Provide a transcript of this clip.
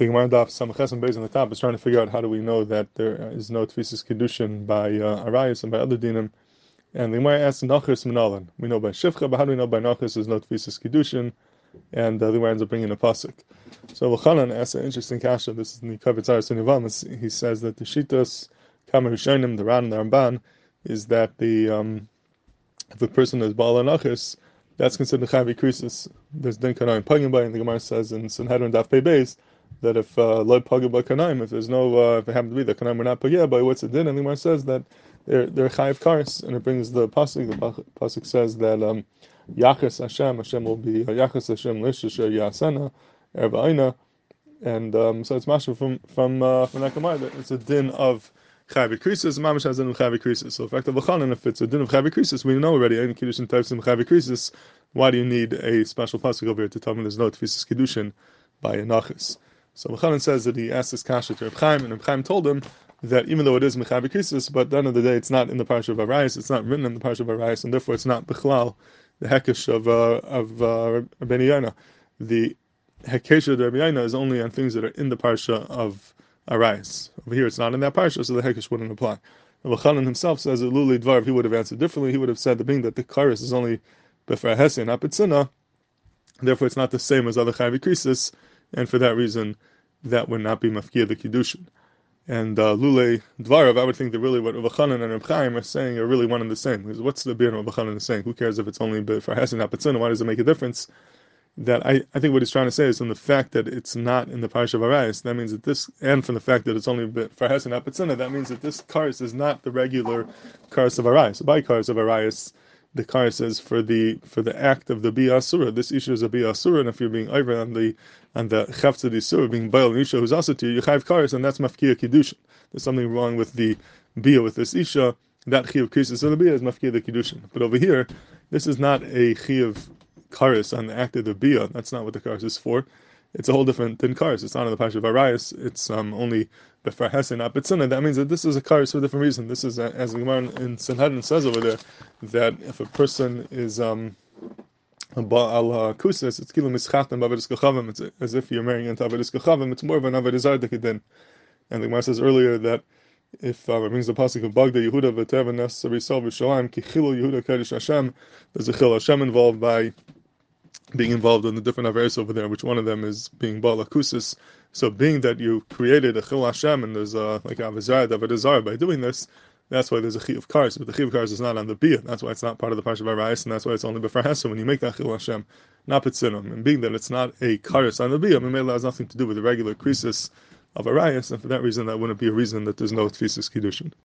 The Gemara Daf Samaches based on the top is trying to figure out how do we know that there is no Tfisis Kedushin by uh, Arayas and by other dinim. And the Gemara asks Nachris Minalan. We know by Shifcha, but how do we know by Nachris there's no Tfisis Kedushin? And uh, the Gemara ends up bringing a pasuk. So Elchanan asks an interesting kasha. This is in the Kavitzar Sunivam. He says that the Shitas Kamar Rishonim, the Ran and the Ramban, is that the um, if a person is Baal Nachris, that's considered Chavi Krisis. There's Din Kanayim Pagin by, and the Gemara says in Sanhedrin Daf Pei Beis that if uh, loy pagya by kanaim, if there's no, uh, if it happened to be the kanaim are not pagya by what's it din, and the Gemara says that they're they're chayiv kars, and it brings the pasuk. The pasuk says that um, yachas Hashem, Hashem will be uh, yachas Hashem lishisher yasena ervaina, and um, so it's mashma from from uh, from that Gemara that it's a din of. Chavi Krisis, Mamish has a din of Chavi Krisis. So, effective Elchanan, if it's a din of Chavi Krisis, we know already, any Kiddushin types in Chavi Krisis, why do you need a special pasuk over here to tell me there's no Tfisis Kiddushin by a Nachris? So Elchanan says that he asked this kasha to Reb Chaim, and Reb Chaim told him that even though it is Mechavi Krisis, but at the end of the day, it's not in the Parsha of Arayas, it's not written in the Parsha of Arayas, and therefore it's not Bechlal, the Hekesh of, uh, of uh, Rabbeinu. The Hekesh of Rabbi Yonah is only on things that are in the Parsha of Arayas. Over here, it's not in that Parsha, so the Hekesh wouldn't apply. Elchanan himself says that Luli Dvar, if he would have answered differently, he would have said the being that the Karis is only Befra Hesse, not Betzina, therefore it's not the same as other Chavi Krisis, and for that reason, that would not be mafkia the kiddushin. And uh, lule dvarav, I would think that really what Rav and Rav Chaim are saying are really one and the same. Because what's the beer Rav is saying? Who cares if it's only for Hesin Hapatzina? Why does it make a difference? That I, I think what he's trying to say is from the fact that it's not in the Parsha of Arayas, that means that this, and from the fact that it's only for Hesin Hapatzina, that means that this kars is not the regular kars of Arayas. By kars of Arayas, the car says for the for the act of the biasura, this issue is a biasura, and if you're being over on the on the chavtza the surah being bail isha who's also to you, you have cars, and that's mafkia kiddushin. There's something wrong with the bia with this isha. That chiyav krisis of the bia is mafkia the kiddushin. But over here, this is not a chiyav karis on the act of the bia. That's not what the karis is for it's a whole different than cars. It's not in the Pasha of Arayas. It's um, only Befar Hesen, not Betzina. That means that this is a cars for a different reason. This is, a, as the Gemara in Sanhedrin says over there, that if a person is um, Kusis, it's. It's as if you're marrying into Avedis Kachavim. It's more of an Avedizar Dekidin. And the Gemara says earlier that if uh, it brings the pasuk of Bagda Yehuda v'Tev Necessary Sol v'Shalayim Kichilu Yehuda Kaddish Hashem, there's a Chil Hashem involved by being involved in the different avers over there, which one of them is being balakusis. So, being that you created a chil Hashem and there's a like avazar davidazar by doing this, that's why there's a chi of cars, but the chi of cars is not on the bia. That's why it's not part of the parsha of and that's why it's only Hesed when you make that chil Hashem, not pitzinim. And being that it's not a karis on the bia, Mamela has nothing to do with the regular krisis of Arayis, and for that reason, that wouldn't be a reason that there's no tfisis kiddushin.